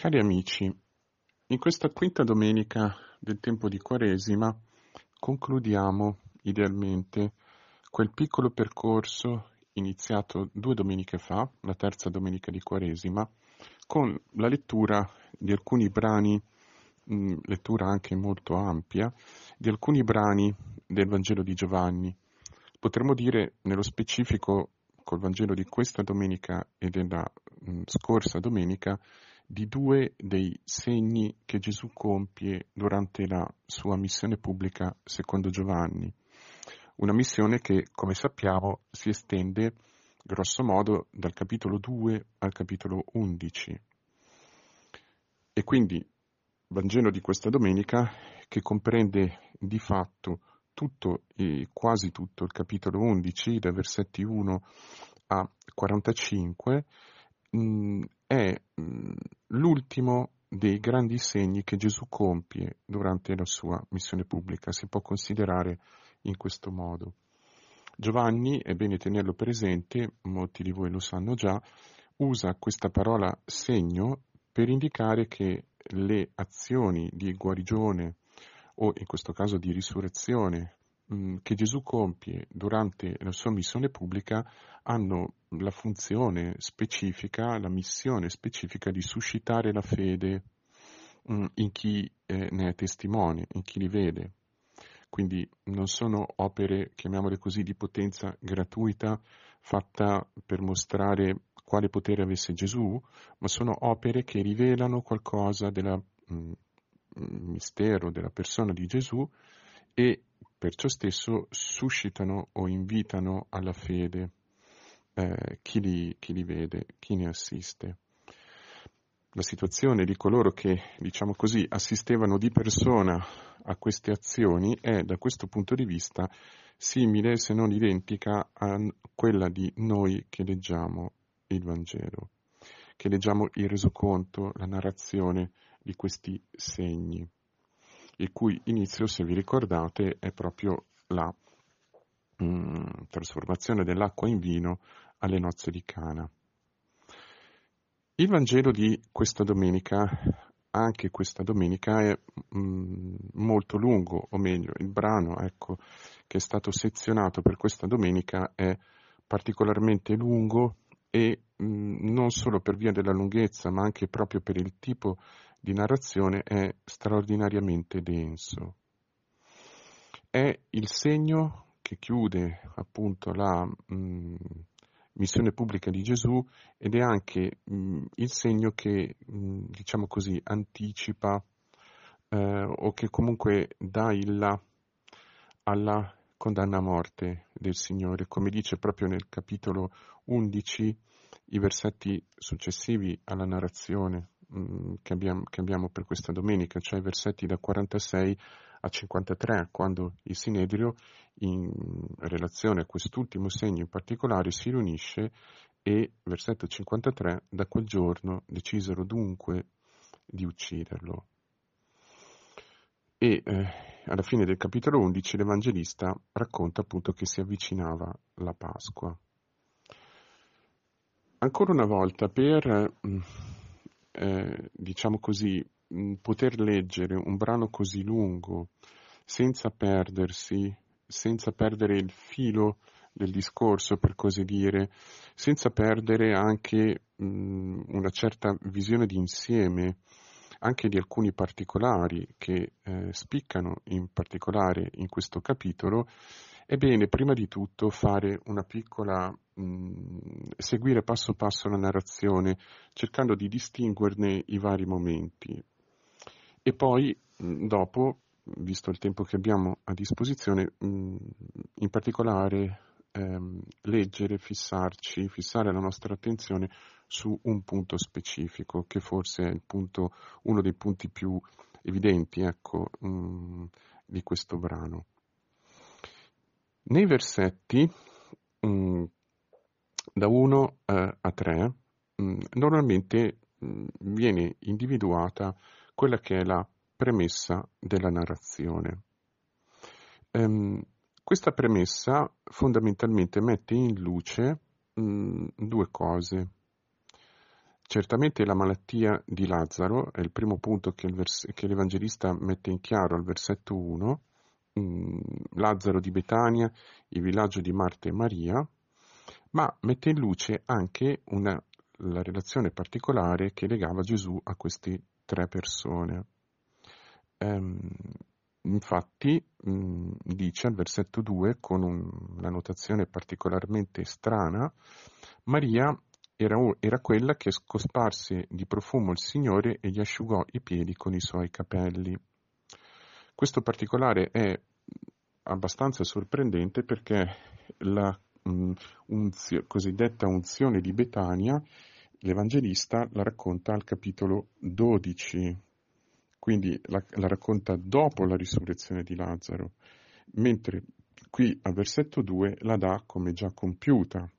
Cari amici, in questa quinta domenica del tempo di Quaresima concludiamo idealmente quel piccolo percorso iniziato due domeniche fa, la terza domenica di Quaresima, con la lettura di alcuni brani, mh, lettura anche molto ampia, di alcuni brani del Vangelo di Giovanni. Potremmo dire nello specifico col Vangelo di questa domenica e della mh, scorsa domenica di due dei segni che Gesù compie durante la sua missione pubblica secondo Giovanni. Una missione che, come sappiamo, si estende grosso modo dal capitolo 2 al capitolo 11. E quindi Vangelo di questa domenica che comprende di fatto tutto e quasi tutto il capitolo 11 dai versetti 1 a 45 mh, è l'ultimo dei grandi segni che Gesù compie durante la sua missione pubblica, si può considerare in questo modo. Giovanni, è bene tenerlo presente, molti di voi lo sanno già, usa questa parola segno per indicare che le azioni di guarigione o in questo caso di risurrezione Mm, che Gesù compie durante la sua missione pubblica hanno la funzione specifica, la missione specifica di suscitare la fede mm, in chi eh, ne è testimone, in chi li vede. Quindi non sono opere, chiamiamole così, di potenza gratuita fatta per mostrare quale potere avesse Gesù, ma sono opere che rivelano qualcosa del mm, mistero della persona di Gesù e per ciò stesso suscitano o invitano alla fede eh, chi, li, chi li vede, chi ne assiste. La situazione di coloro che, diciamo così, assistevano di persona a queste azioni è, da questo punto di vista, simile, se non identica, a quella di noi che leggiamo il Vangelo, che leggiamo il resoconto, la narrazione di questi segni il cui inizio, se vi ricordate, è proprio la mh, mm, trasformazione dell'acqua in vino alle nozze di Cana. Il Vangelo di questa domenica, anche questa domenica, è mh, mm, molto lungo, o meglio, il brano ecco, che è stato sezionato per questa domenica è particolarmente lungo e mh, mm, non solo per via della lunghezza, ma anche proprio per il tipo di narrazione è straordinariamente denso. È il segno che chiude appunto la mh, mm, missione pubblica di Gesù ed è anche mh, mm, il segno che, mh, mm, diciamo così, anticipa eh, o che comunque dà il là alla condanna a morte del Signore, come dice proprio nel capitolo 11, i versetti successivi alla narrazione Mm, che abbiamo, che abbiamo, per questa domenica, cioè i versetti da 46 a 53, quando il Sinedrio, in relazione a quest'ultimo segno in particolare, si riunisce e, versetto 53, da quel giorno decisero dunque di ucciderlo. E eh, alla fine del capitolo 11 l'Evangelista racconta appunto che si avvicinava la Pasqua. Ancora una volta, per mm, eh, diciamo così, poter leggere un brano così lungo senza perdersi, senza perdere il filo del discorso, per così dire, senza perdere anche mh, una certa visione di insieme, anche di alcuni particolari che eh, spiccano in particolare in questo capitolo, è bene prima di tutto fare una piccola, mh, mm, seguire passo passo la narrazione, cercando di distinguerne i vari momenti. E poi, mh, mm, dopo, visto il tempo che abbiamo a disposizione, mh, mm, in particolare ehm, leggere, fissarci, fissare la nostra attenzione su un punto specifico, che forse è punto, uno dei punti più evidenti ecco, di questo brano. Nei versetti mh, mm, da 1 eh, a 3 mh, mm, normalmente mh, mm, viene individuata quella che è la premessa della narrazione. Ehm, questa premessa fondamentalmente mette in luce due cose. Certamente la malattia di Lazzaro è il primo punto che, vers- che l'Evangelista mette in chiaro al versetto 1, mm, Lazzaro di Betania, il villaggio di Marta e Maria, ma mette in luce anche una, la relazione particolare che legava Gesù a queste tre persone. Ehm, infatti mh, mm, dice al versetto 2 con un, una notazione particolarmente strana, Maria era, era, quella che scosparse di profumo il Signore e gli asciugò i piedi con i suoi capelli. Questo particolare è abbastanza sorprendente perché la mh, unzio, cosiddetta unzione di Betania, l'Evangelista la racconta al capitolo 12, quindi la, la racconta dopo la risurrezione di Lazzaro, mentre qui al versetto 2 la dà come già compiuta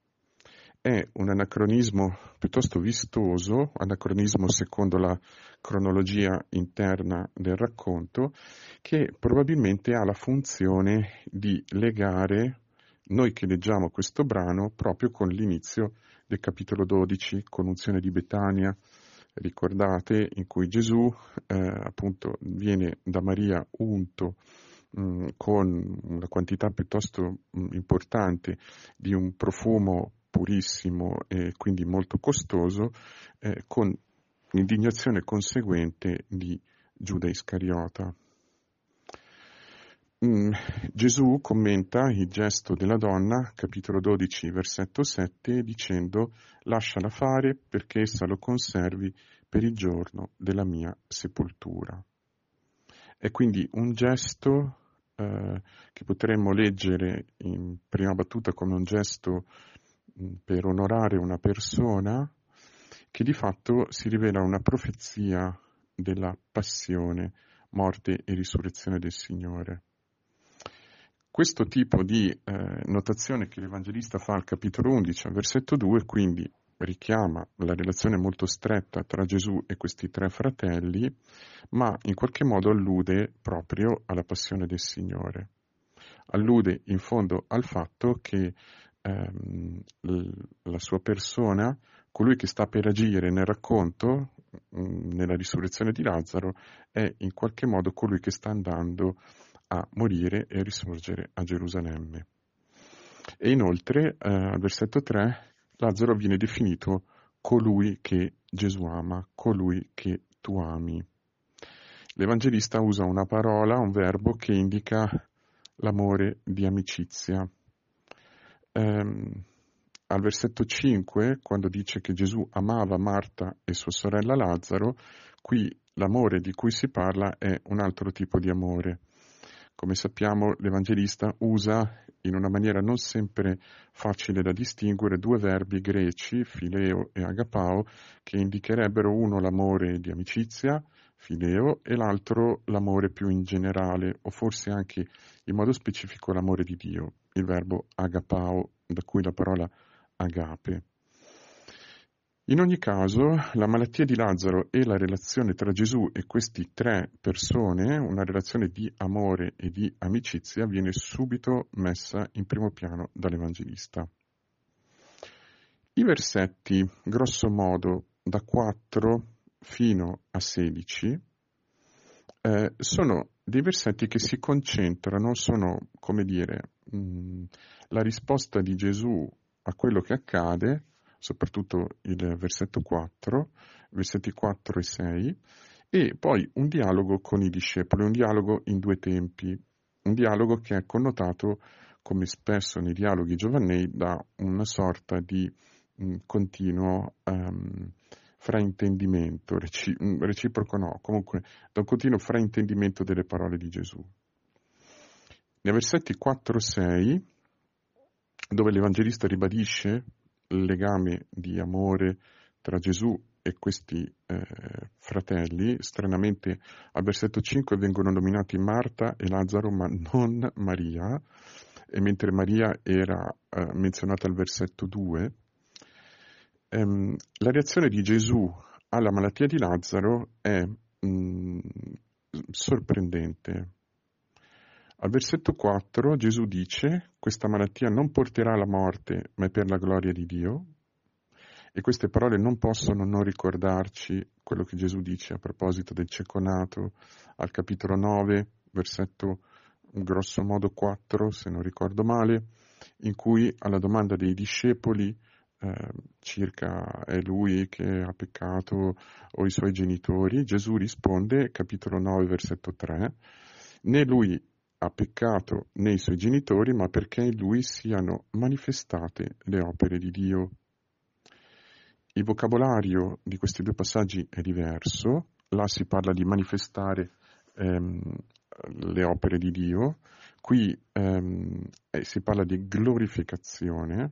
è un anacronismo piuttosto vistoso, anacronismo secondo la cronologia interna del racconto, che probabilmente ha la funzione di legare noi che leggiamo questo brano proprio con l'inizio del capitolo 12, con unzione di Betania, ricordate, in cui Gesù eh, appunto viene da Maria unto mm, con una quantità piuttosto mm, importante di un profumo purissimo e quindi molto costoso, eh, con l'indignazione conseguente di Giuda Iscariota. Mm, Gesù commenta il gesto della donna, capitolo 12, versetto 7, dicendo lasciala fare perché essa lo conservi per il giorno della mia sepoltura. È quindi un gesto eh, che potremmo leggere in prima battuta come un gesto per onorare una persona che di fatto si rivela una profezia della passione, morte e risurrezione del Signore. Questo tipo di eh, notazione che l'Evangelista fa al capitolo 11, al versetto 2, quindi richiama la relazione molto stretta tra Gesù e questi tre fratelli, ma in qualche modo allude proprio alla passione del Signore. Allude in fondo al fatto che ehm, la sua persona, colui che sta per agire nel racconto, mh, mm, nella risurrezione di Lazzaro, è in qualche modo colui che sta andando a morire e a risorgere a Gerusalemme. E inoltre, eh, al versetto 3, Lazzaro viene definito colui che Gesù ama, colui che tu ami. L'Evangelista usa una parola, un verbo che indica l'amore di amicizia ehm, al versetto 5, quando dice che Gesù amava Marta e sua sorella Lazzaro, qui l'amore di cui si parla è un altro tipo di amore. Come sappiamo, l'Evangelista usa in una maniera non sempre facile da distinguere due verbi greci, fileo e agapao, che indicherebbero uno l'amore di amicizia, fileo, e l'altro l'amore più in generale, o forse anche in modo specifico l'amore di Dio il verbo agapao, da cui la parola agape. In ogni caso, la malattia di Lazzaro e la relazione tra Gesù e queste tre persone, una relazione di amore e di amicizia, viene subito messa in primo piano dall'Evangelista. I versetti, grosso modo, da 4 fino a 16, eh, sono dei versetti che si concentrano, sono, come dire, la risposta di Gesù a quello che accade, soprattutto il versetto 4, versetti 4 e 6, e poi un dialogo con i discepoli, un dialogo in due tempi, un dialogo che è connotato, come spesso nei dialoghi giovannei, da una sorta di mh, continuo um, fraintendimento, reci- reciproco no, comunque da un continuo fraintendimento delle parole di Gesù. Nei versetti 4-6, dove l'Evangelista ribadisce il legame di amore tra Gesù e questi eh, fratelli, stranamente al versetto 5 vengono nominati Marta e Lazzaro, ma non Maria, e mentre Maria era eh, menzionata al versetto 2, ehm, la reazione di Gesù alla malattia di Lazzaro è mh, mm, sorprendente. Al versetto 4 Gesù dice questa malattia non porterà alla morte, ma è per la gloria di Dio. E queste parole non possono non ricordarci quello che Gesù dice a proposito del cieco nato al capitolo 9, versetto grosso modo 4, se non ricordo male, in cui alla domanda dei discepoli eh, circa è lui che ha peccato o i suoi genitori, Gesù risponde, capitolo 9, versetto 3, né lui ha peccato né i suoi genitori, ma perché in lui siano manifestate le opere di Dio. Il vocabolario di questi due passaggi è diverso, là si parla di manifestare ehm, le opere di Dio, qui ehm, eh, si parla di glorificazione,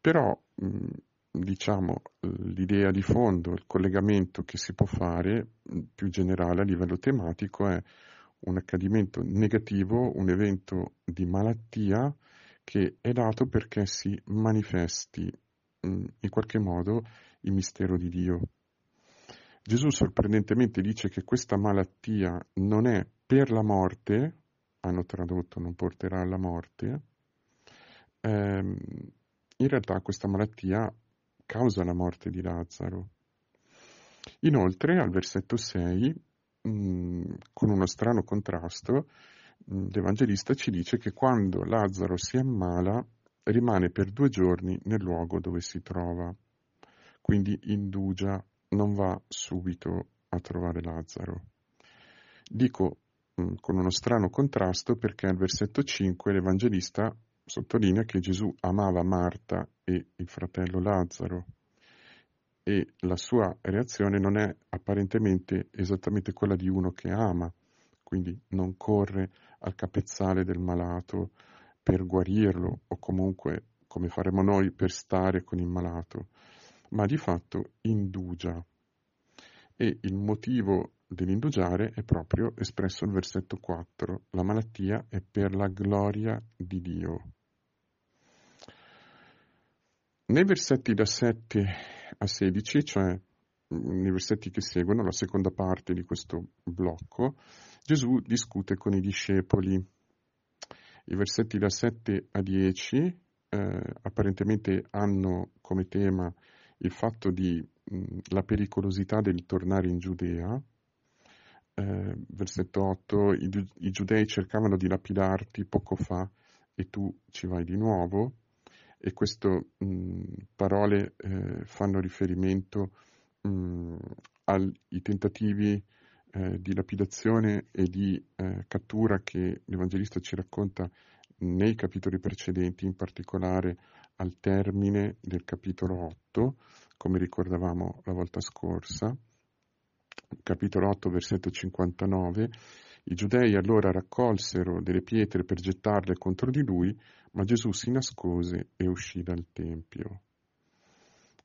però mh, diciamo l'idea di fondo, il collegamento che si può fare più generale a livello tematico è un accadimento negativo, un evento di malattia che è dato perché si manifesti in qualche modo il mistero di Dio. Gesù sorprendentemente dice che questa malattia non è per la morte, hanno tradotto non porterà alla morte, ehm, in realtà questa malattia causa la morte di Lazzaro. Inoltre al versetto 6, mh, con uno strano contrasto, mh, l'Evangelista ci dice che quando Lazzaro si ammala rimane per due giorni nel luogo dove si trova, quindi indugia, non va subito a trovare Lazzaro. Dico mh, con uno strano contrasto perché al versetto 5 l'Evangelista sottolinea che Gesù amava Marta e il fratello Lazzaro e la sua reazione non è apparentemente esattamente quella di uno che ama, quindi non corre al capezzale del malato per guarirlo o comunque come faremo noi per stare con il malato, ma di fatto indugia. E il motivo dell'indugiare è proprio espresso nel versetto 4, la malattia è per la gloria di Dio. Nei versetti da 7 a 16, cioè nei versetti che seguono, la seconda parte di questo blocco, Gesù discute con i discepoli. I versetti da 7 a 10 eh, apparentemente hanno come tema il fatto di mh, la pericolosità del tornare in Giudea. Eh, versetto 8, i, i giudei cercavano di lapidarti poco fa e tu ci vai di nuovo e queste parole eh, fanno riferimento mh, ai tentativi eh, di lapidazione e di eh, cattura che l'Evangelista ci racconta nei capitoli precedenti, in particolare al termine del capitolo 8, come ricordavamo la volta scorsa, capitolo 8, versetto 59, i giudei allora raccolsero delle pietre per gettarle contro di lui, ma Gesù si nascose e uscì dal Tempio.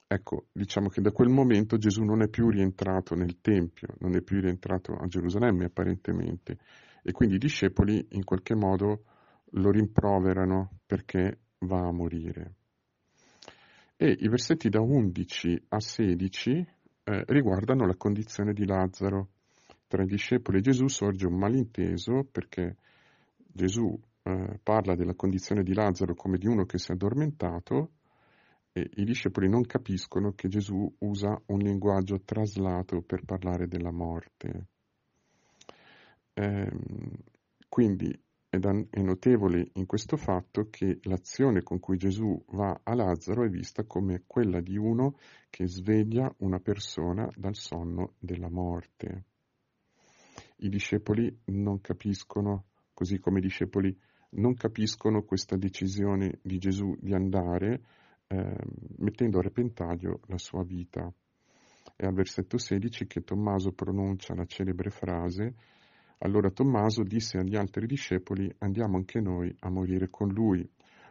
Ecco, diciamo che da quel momento Gesù non è più rientrato nel Tempio, non è più rientrato a Gerusalemme apparentemente, e quindi i discepoli in qualche modo lo rimproverano perché va a morire. E i versetti da 11 a 16 eh, riguardano la condizione di Lazzaro. Tra i discepoli e Gesù sorge un malinteso perché Gesù eh, parla della condizione di Lazzaro come di uno che si è addormentato e i discepoli non capiscono che Gesù usa un linguaggio traslato per parlare della morte. Eh, quindi è, notevole in questo fatto che l'azione con cui Gesù va a Lazzaro è vista come quella di uno che sveglia una persona dal sonno della morte. I discepoli non capiscono, così come i discepoli non capiscono questa decisione di Gesù di andare eh, mettendo a repentaglio la sua vita. È al versetto 16 che Tommaso pronuncia la celebre frase allora Tommaso disse agli altri discepoli andiamo anche noi a morire con lui,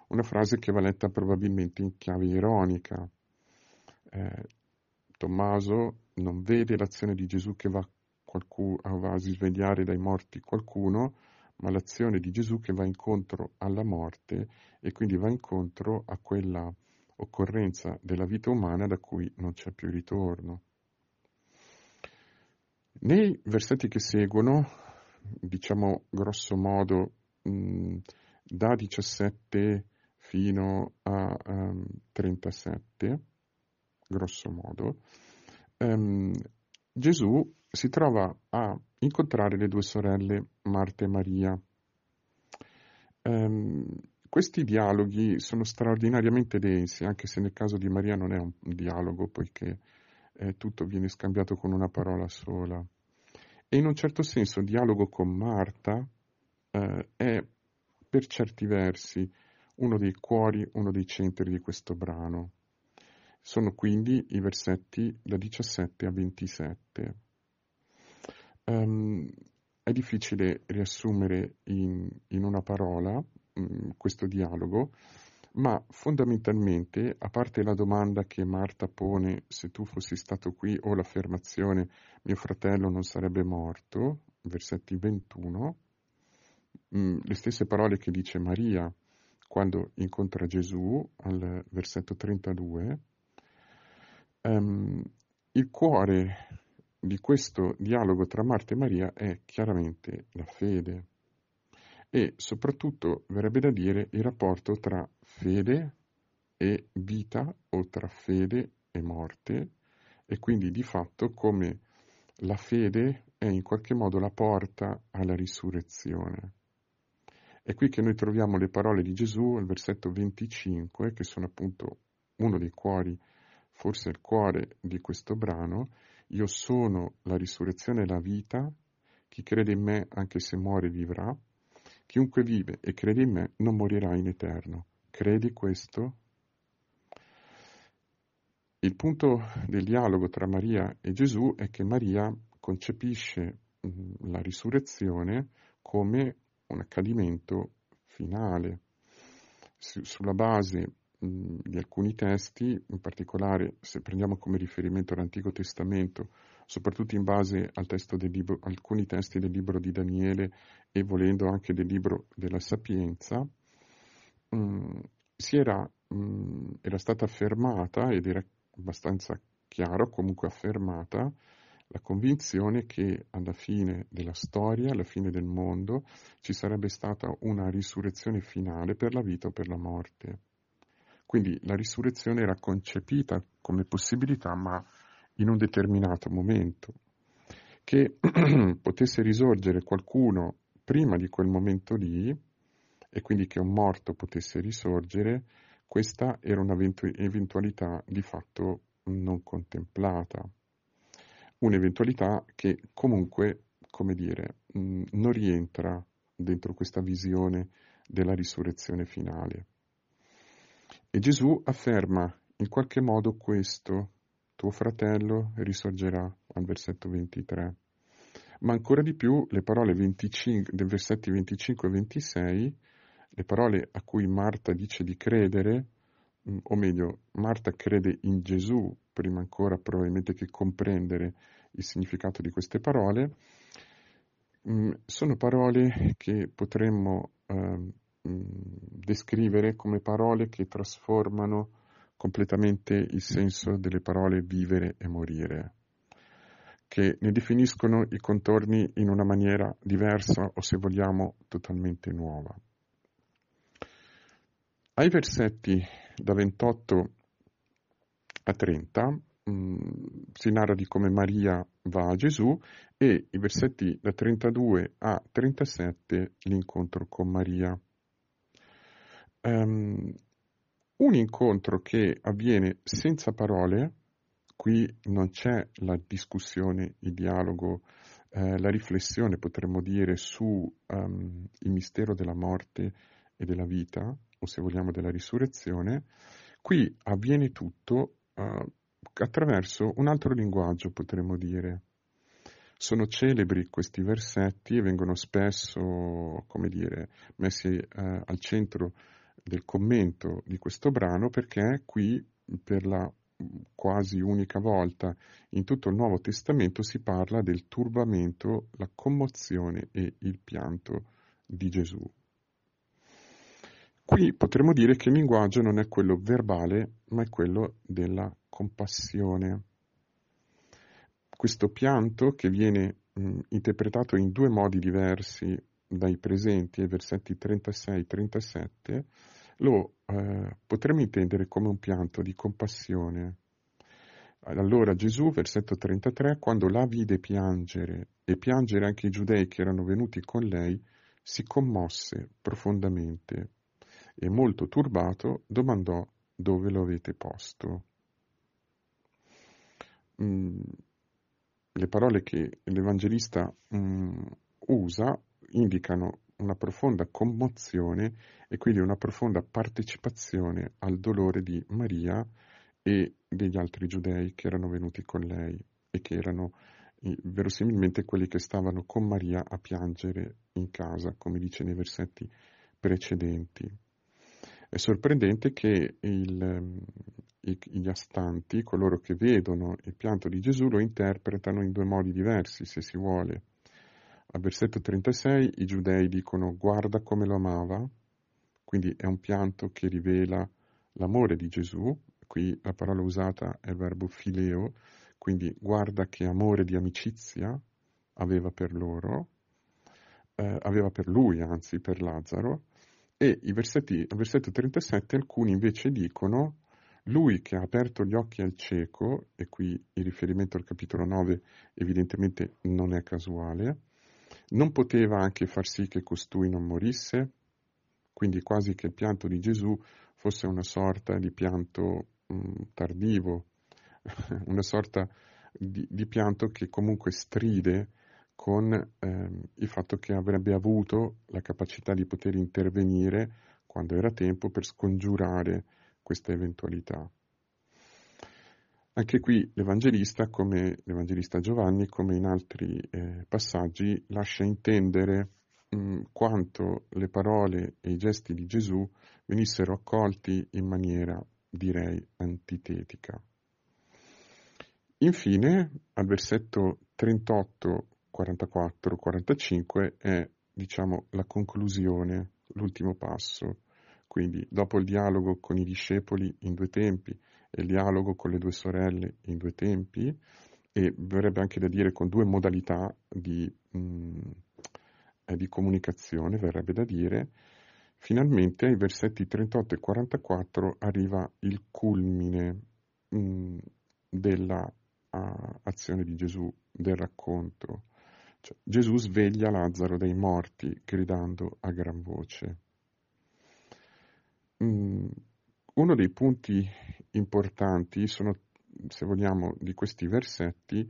una frase che va letta probabilmente in chiave ironica. Eh, Tommaso non vede l'azione di Gesù che va, qualcuno, va a risvegliare dai morti qualcuno, ma l'azione di Gesù che va incontro alla morte e quindi va incontro a quella occorrenza della vita umana da cui non c'è più ritorno. Nei versetti che seguono, diciamo grosso modo mh, da 17 fino a um, 37, grosso modo, ehm, Gesù si trova a incontrare le due sorelle Marta e Maria. Um, questi dialoghi sono straordinariamente densi, anche se nel caso di Maria non è un dialogo, poiché eh, tutto viene scambiato con una parola sola. E in un certo senso il dialogo con Marta eh, è per certi versi uno dei cuori, uno dei centri di questo brano. Sono quindi i versetti da 17 a 27. Um, ehm, è difficile riassumere in, in una parola um, questo dialogo, ma fondamentalmente, a parte la domanda che Marta pone se tu fossi stato qui o l'affermazione mio fratello non sarebbe morto, versetti 21, um, le stesse parole che dice Maria quando incontra Gesù al versetto 32, um, il cuore di questo dialogo tra Marta e Maria è chiaramente la fede e soprattutto verrebbe da dire il rapporto tra fede e vita o tra fede e morte e quindi di fatto come la fede è in qualche modo la porta alla risurrezione. È qui che noi troviamo le parole di Gesù al versetto 25, che sono appunto uno dei cuori, forse il cuore di questo brano, io sono la risurrezione e la vita, chi crede in me anche se muore vivrà, chiunque vive e crede in me non morirà in eterno. Credi questo? Il punto del dialogo tra Maria e Gesù è che Maria concepisce la risurrezione come un accadimento finale, sulla base di alcuni testi, in particolare se prendiamo come riferimento l'Antico Testamento, soprattutto in base al testo del libro, alcuni testi del libro di Daniele e volendo anche del libro della Sapienza, mh, era, mh, era stata affermata ed era abbastanza chiaro, comunque affermata, la convinzione che alla fine della storia, alla fine del mondo, ci sarebbe stata una risurrezione finale per la vita o per la morte. Quindi la risurrezione era concepita come possibilità, ma in un determinato momento. Che potesse risorgere qualcuno prima di quel momento lì, e quindi che un morto potesse risorgere, questa era un'eventualità di fatto non contemplata. Un'eventualità che comunque, come dire, non rientra dentro questa visione della risurrezione finale. E Gesù afferma in qualche modo questo, tuo fratello risorgerà al versetto 23. Ma ancora di più le parole 25, dei versetti 25 e 26, le parole a cui Marta dice di credere, mm, o meglio, Marta crede in Gesù prima ancora probabilmente che comprendere il significato di queste parole, mm, sono parole che potremmo eh, descrivere come parole che trasformano completamente il senso delle parole vivere e morire, che ne definiscono i contorni in una maniera diversa o se vogliamo totalmente nuova. Ai versetti da 28 a 30 mh, si narra di come Maria va a Gesù e i versetti da 32 a 37 l'incontro con Maria. Um, un incontro che avviene senza parole, qui non c'è la discussione, il dialogo, eh, la riflessione, potremmo dire, su um, il mistero della morte e della vita, o se vogliamo della risurrezione, qui avviene tutto uh, attraverso un altro linguaggio, potremmo dire. Sono celebri questi versetti e vengono spesso, come dire, messi uh, al centro del commento di questo brano perché qui per la quasi unica volta in tutto il Nuovo Testamento si parla del turbamento, la commozione e il pianto di Gesù. Qui potremmo dire che il linguaggio non è quello verbale, ma è quello della compassione. Questo pianto che viene mh, interpretato in due modi diversi dai presenti ai versetti 36-37 lo eh, potremmo intendere come un pianto di compassione, Allora Gesù, versetto 33, quando la vide piangere e piangere anche i giudei che erano venuti con lei, si commosse profondamente e molto turbato domandò dove lo avete posto. Mm, le parole che l'Evangelista mm, usa indicano una profonda commozione e quindi una profonda partecipazione al dolore di Maria e degli altri giudei che erano venuti con lei e che erano verosimilmente quelli che stavano con Maria a piangere in casa, come dice nei versetti precedenti. È sorprendente che il, gli astanti, coloro che vedono il pianto di Gesù, lo interpretano in due modi diversi, se si vuole. Al versetto 36 i giudei dicono guarda come lo amava, quindi è un pianto che rivela l'amore di Gesù, qui la parola usata è il verbo fileo, quindi guarda che amore di amicizia aveva per loro, eh, aveva per lui, anzi per Lazzaro, e al versetto 37 alcuni invece dicono lui che ha aperto gli occhi al cieco, e qui il riferimento al capitolo 9 evidentemente non è casuale, non poteva anche far sì che costui non morisse, quindi quasi che il pianto di Gesù fosse una sorta di pianto mh, mm, tardivo, una sorta di, di, pianto che comunque stride con ehm, il fatto che avrebbe avuto la capacità di poter intervenire quando era tempo per scongiurare questa eventualità. Anche qui l'Evangelista, come l'Evangelista Giovanni, come in altri eh, passaggi, lascia intendere mh, quanto le parole e i gesti di Gesù venissero accolti in maniera, direi, antitetica. Infine, al versetto 38, 44, 45 è, diciamo, la conclusione, l'ultimo passo. Quindi, dopo il dialogo con i discepoli in due tempi il dialogo con le due sorelle in due tempi, e verrebbe anche da dire con due modalità di, mh, mm, di comunicazione, verrebbe da dire, finalmente ai versetti 38 e 44 arriva il culmine mh, mm, della uh, azione di Gesù, del racconto. Cioè, Gesù sveglia Lazzaro dai morti gridando a gran voce. Mm, uno dei punti importanti sono, se vogliamo, di questi versetti,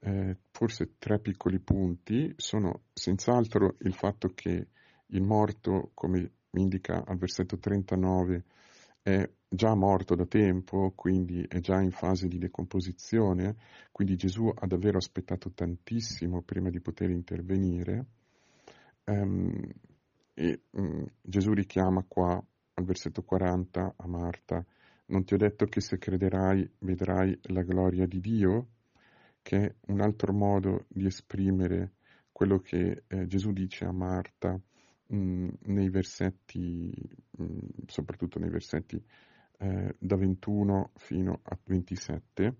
eh, forse tre piccoli punti, sono senz'altro il fatto che il morto, come indica al versetto 39, è già morto da tempo, quindi è già in fase di decomposizione, quindi Gesù ha davvero aspettato tantissimo prima di poter intervenire. Um, e um, Gesù richiama qua al versetto 40 a Marta, non ti ho detto che se crederai vedrai la gloria di Dio, che è un altro modo di esprimere quello che eh, Gesù dice a Marta mh, mm, nei versetti, mh, mm, soprattutto nei versetti eh, da 21 fino a 27,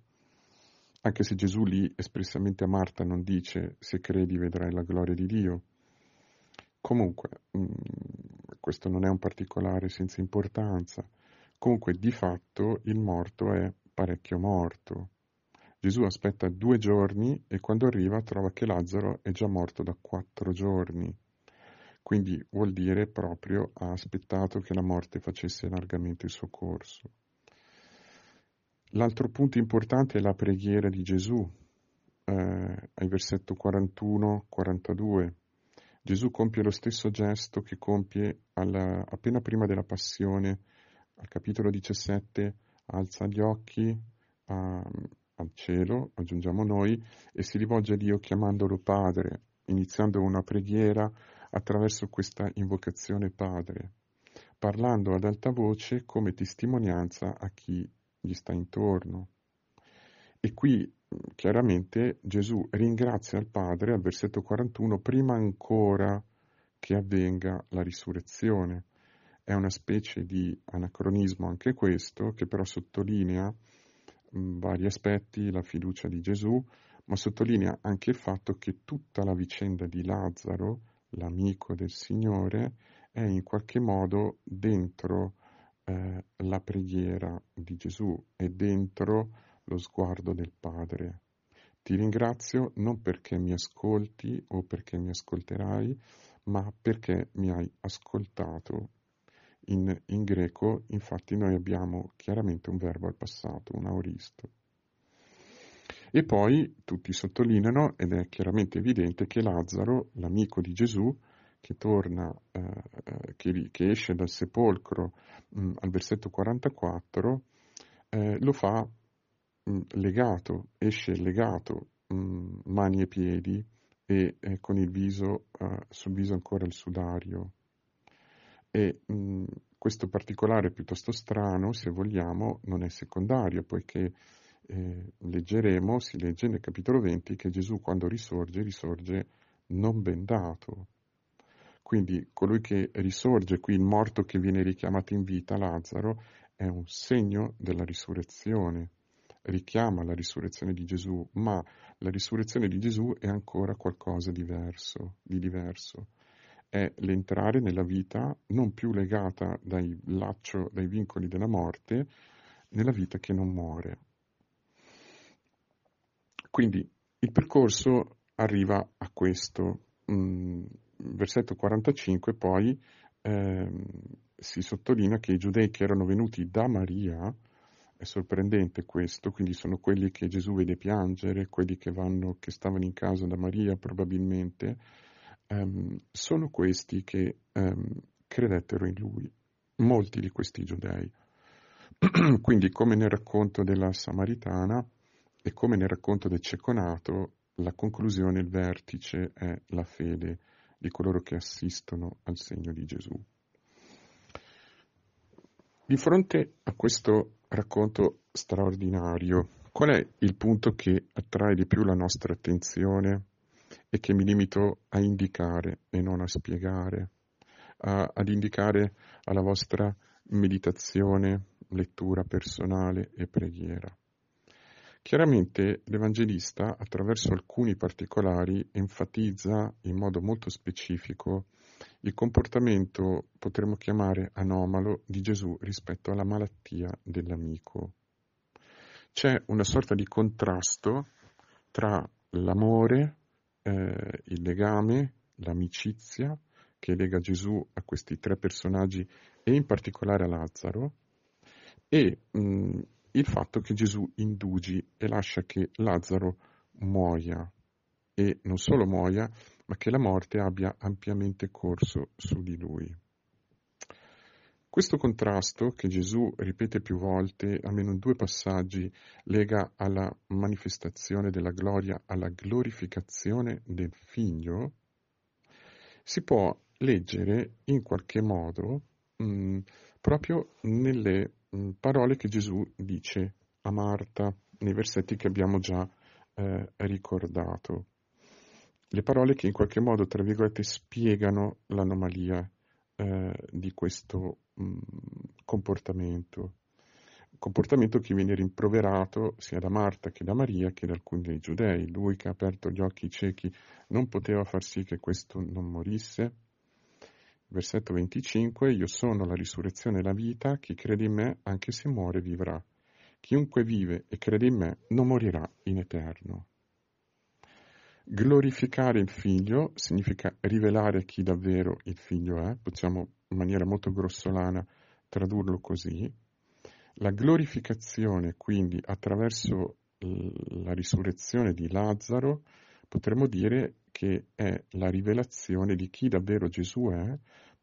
anche se Gesù lì espressamente a Marta non dice se credi vedrai la gloria di Dio. Comunque, mh, mm, questo non è un particolare senza importanza. Comunque, di fatto, il morto è parecchio morto. Gesù aspetta due giorni e quando arriva trova che Lazzaro è già morto da quattro giorni. Quindi vuol dire proprio ha aspettato che la morte facesse largamente il suo corso. L'altro punto importante è la preghiera di Gesù, eh, ai versetto 41-42. Gesù compie lo stesso gesto che compie alla, appena prima della passione, al capitolo 17, alza gli occhi a, al cielo, aggiungiamo noi, e si rivolge a Dio chiamandolo Padre, iniziando una preghiera attraverso questa invocazione Padre, parlando ad alta voce come testimonianza a chi gli sta intorno. E qui chiaramente Gesù ringrazia il Padre al versetto 41 prima ancora che avvenga la risurrezione. È una specie di anacronismo anche questo, che però sottolinea vari aspetti, la fiducia di Gesù, ma sottolinea anche il fatto che tutta la vicenda di Lazzaro, l'amico del Signore, è in qualche modo dentro eh, la preghiera di Gesù, è dentro lo sguardo del Padre. Ti ringrazio non perché mi ascolti o perché mi ascolterai, ma perché mi hai ascoltato. In, in greco, infatti, noi abbiamo chiaramente un verbo al passato, un auristo. E poi tutti sottolineano, ed è chiaramente evidente, che Lazzaro, l'amico di Gesù, che torna, eh, eh che, che, esce dal sepolcro mh, mm, al versetto 44, eh, lo fa mh, mm, legato, esce legato, mh, mm, mani e piedi, e eh, con il viso, eh, sul viso ancora il sudario. E questo particolare piuttosto strano, se vogliamo, non è secondario, poiché eh, leggeremo, si legge nel capitolo 20, che Gesù quando risorge, risorge non bendato. Quindi colui che risorge, qui il morto che viene richiamato in vita, Lazzaro, è un segno della risurrezione, richiama la risurrezione di Gesù, ma la risurrezione di Gesù è ancora qualcosa diverso, di diverso. È l'entrare nella vita non più legata dai laccio, dai vincoli della morte, nella vita che non muore. Quindi il percorso arriva a questo. Mm, versetto 45 poi eh, si sottolinea che i giudei che erano venuti da Maria, è sorprendente questo, quindi sono quelli che Gesù vede piangere, quelli che, vanno, che stavano in casa da Maria probabilmente, ehm, sono questi che ehm, credettero in lui, molti di questi giudei. quindi come nel racconto della Samaritana e come nel racconto del ceconato, la conclusione, il vertice è la fede di coloro che assistono al segno di Gesù. Di fronte a questo racconto straordinario, qual è il punto che attrae di più la nostra attenzione e che mi limito a indicare e non a spiegare, a, ad indicare alla vostra meditazione, lettura personale e preghiera? Chiaramente l'Evangelista, attraverso alcuni particolari, enfatizza in modo molto specifico il comportamento, potremmo chiamare anomalo, di Gesù rispetto alla malattia dell'amico. C'è una sorta di contrasto tra l'amore, eh, il legame, l'amicizia che lega Gesù a questi tre personaggi e in particolare a Lazzaro e mh, il fatto che Gesù indugi e lascia che Lazzaro muoia e non solo muoia, ma che la morte abbia ampiamente corso su di lui. Questo contrasto, che Gesù ripete più volte, almeno in due passaggi, lega alla manifestazione della gloria, alla glorificazione del Figlio, si può leggere in qualche modo mh, mm, proprio nelle Mm, parole che Gesù dice a Marta nei versetti che abbiamo già eh, ricordato. Le parole che in qualche modo, tra virgolette, spiegano l'anomalia eh, di questo mh, mm, comportamento. Comportamento che viene rimproverato sia da Marta che da Maria che da alcuni dei giudei. Lui che ha aperto gli occhi ciechi non poteva far sì che questo non morisse Versetto 25, io sono la risurrezione e la vita, chi crede in me, anche se muore, vivrà. Chiunque vive e crede in me non morirà in eterno. Glorificare il figlio significa rivelare chi davvero il figlio è, possiamo in maniera molto grossolana tradurlo così. La glorificazione, quindi, attraverso la risurrezione di Lazzaro, potremmo dire che è la rivelazione di chi davvero Gesù è,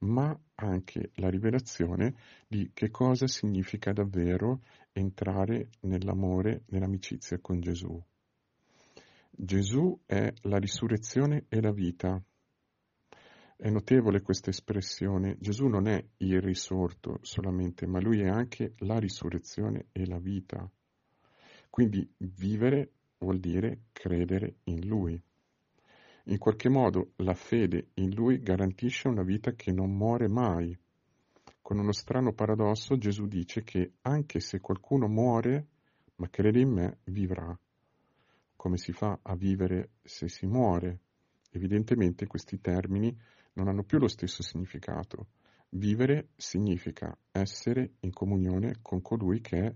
ma anche la rivelazione di che cosa significa davvero entrare nell'amore, nell'amicizia con Gesù. Gesù è la risurrezione e la vita. È notevole questa espressione. Gesù non è il risorto solamente, ma lui è anche la risurrezione e la vita. Quindi vivere vuol dire credere in lui. In qualche modo la fede in lui garantisce una vita che non muore mai. Con uno strano paradosso Gesù dice che anche se qualcuno muore, ma crede in me, vivrà. Come si fa a vivere se si muore? Evidentemente questi termini non hanno più lo stesso significato. Vivere significa essere in comunione con colui che è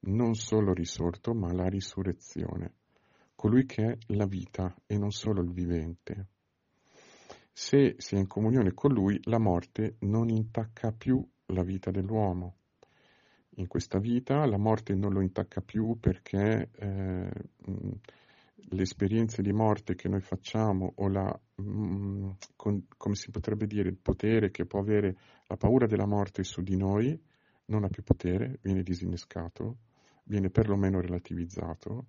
non solo risorto, ma la risurrezione, colui che è la vita e non solo il vivente. Se si è in comunione con lui, la morte non intacca più la vita dell'uomo. In questa vita la morte non lo intacca più perché eh, le esperienze di morte che noi facciamo o la, mh, con, come si potrebbe dire, il potere che può avere la paura della morte su di noi, non ha più potere, viene disinnescato, viene perlomeno relativizzato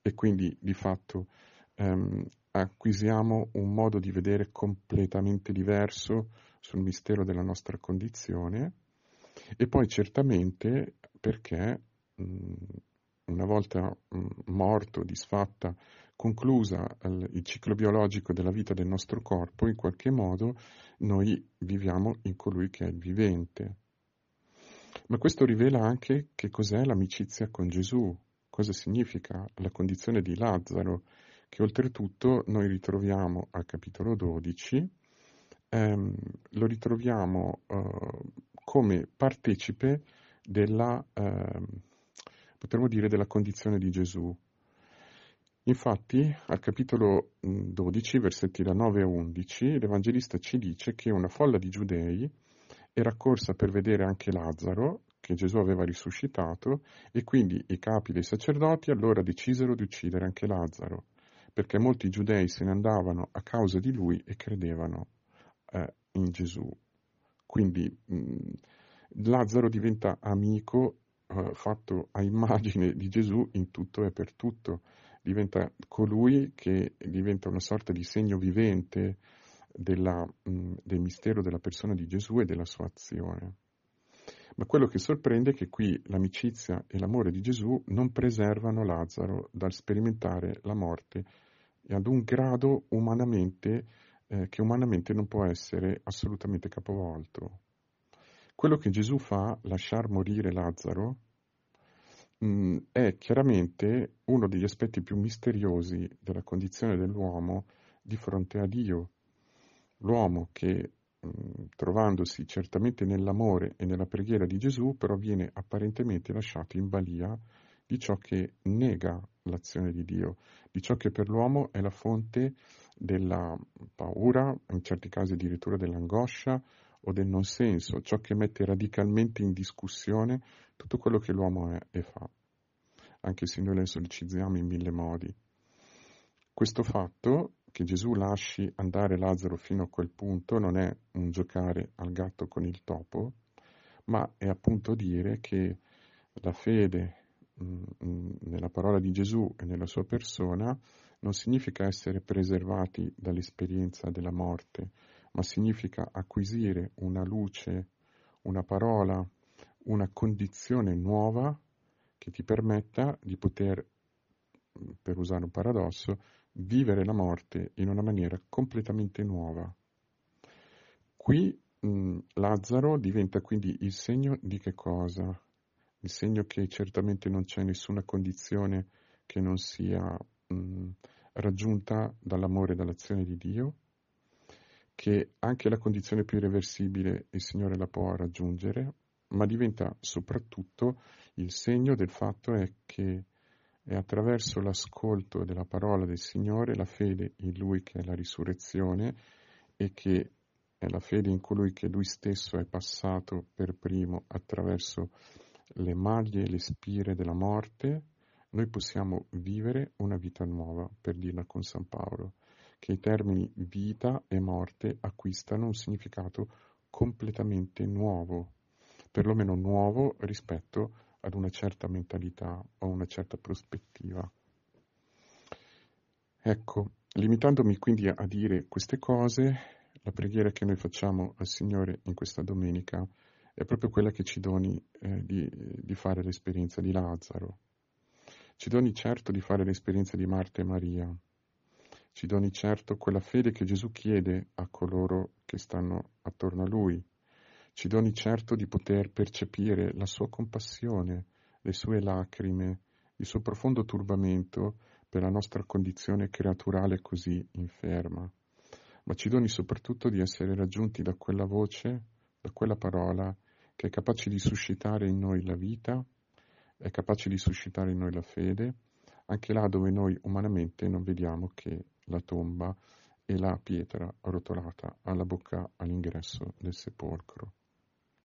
e quindi di fatto ehm, acquisiamo un modo di vedere completamente diverso sul mistero della nostra condizione e poi certamente perché mh, una volta mh, morto, disfatta, conclusa il, il ciclo biologico della vita del nostro corpo, in qualche modo noi viviamo in colui che è il vivente. Ma questo rivela anche che cos'è l'amicizia con Gesù, cosa significa la condizione di Lazzaro, che oltretutto noi ritroviamo al capitolo 12, ehm, lo ritroviamo eh, come partecipe della, eh, potremmo dire, della condizione di Gesù. Infatti, al capitolo 12, versetti da 9 a 11, l'Evangelista ci dice che una folla di giudei era corsa per vedere anche Lazzaro, che Gesù aveva risuscitato, e quindi i capi dei sacerdoti allora decisero di uccidere anche Lazzaro, perché molti giudei se ne andavano a causa di lui e credevano eh, in Gesù. Quindi mh, Lazzaro diventa amico eh, fatto a immagine di Gesù in tutto e per tutto, diventa colui che diventa una sorta di segno vivente della, mh, del mistero della persona di Gesù e della sua azione. Ma quello che sorprende è che qui l'amicizia e l'amore di Gesù non preservano Lazzaro dal sperimentare la morte ad un grado umanamente, eh, che umanamente non può essere assolutamente capovolto. Quello che Gesù fa, lasciar morire Lazzaro, mh, mm, è chiaramente uno degli aspetti più misteriosi della condizione dell'uomo di fronte a Dio. L'uomo che, mm, trovandosi certamente nell'amore e nella preghiera di Gesù, però viene apparentemente lasciato in balia di ciò che nega l'azione di Dio, di ciò che per l'uomo è la fonte della paura, in certi casi addirittura dell'angoscia o del non senso, ciò che mette radicalmente in discussione tutto quello che l'uomo è e fa, anche se noi lo esorcizziamo in mille modi. Questo fatto che Gesù lasci andare Lazzaro fino a quel punto non è un giocare al gatto con il topo, ma è appunto dire che la fede nella parola di Gesù e nella sua persona non significa essere preservati dall'esperienza della morte, ma significa acquisire una luce, una parola, una condizione nuova che ti permetta di poter, mm, per usare un paradosso, vivere la morte in una maniera completamente nuova. Qui mh, Lazzaro diventa quindi il segno di che cosa? Il segno che certamente non c'è nessuna condizione che non sia mh, raggiunta dall'amore e dall'azione di Dio, che anche la condizione più irreversibile il Signore la può raggiungere, ma diventa soprattutto il segno del fatto è che è attraverso l'ascolto della parola del Signore, la fede in Lui che è la risurrezione e che è la fede in colui che Lui stesso è passato per primo attraverso le maglie e le spire della morte, noi possiamo vivere una vita nuova, per dirla con San Paolo, che i termini vita e morte acquistano un significato completamente nuovo, perlomeno nuovo rispetto ad una certa mentalità o una certa prospettiva. Ecco, limitandomi quindi a dire queste cose, la preghiera che noi facciamo al Signore in questa domenica è proprio quella che ci doni eh, di, di fare l'esperienza di Lazzaro. Ci doni certo di fare l'esperienza di Marta e Maria. Ci doni certo quella fede che Gesù chiede a coloro che stanno attorno a lui. Ci doni certo di poter percepire la sua compassione, le sue lacrime, il suo profondo turbamento per la nostra condizione creaturale così inferma. Ma ci doni soprattutto di essere raggiunti da quella voce, da quella parola che è capace di suscitare in noi la vita, è capace di suscitare in noi la fede, anche là dove noi umanamente non vediamo che la tomba e la pietra rotolata alla bocca all'ingresso del sepolcro.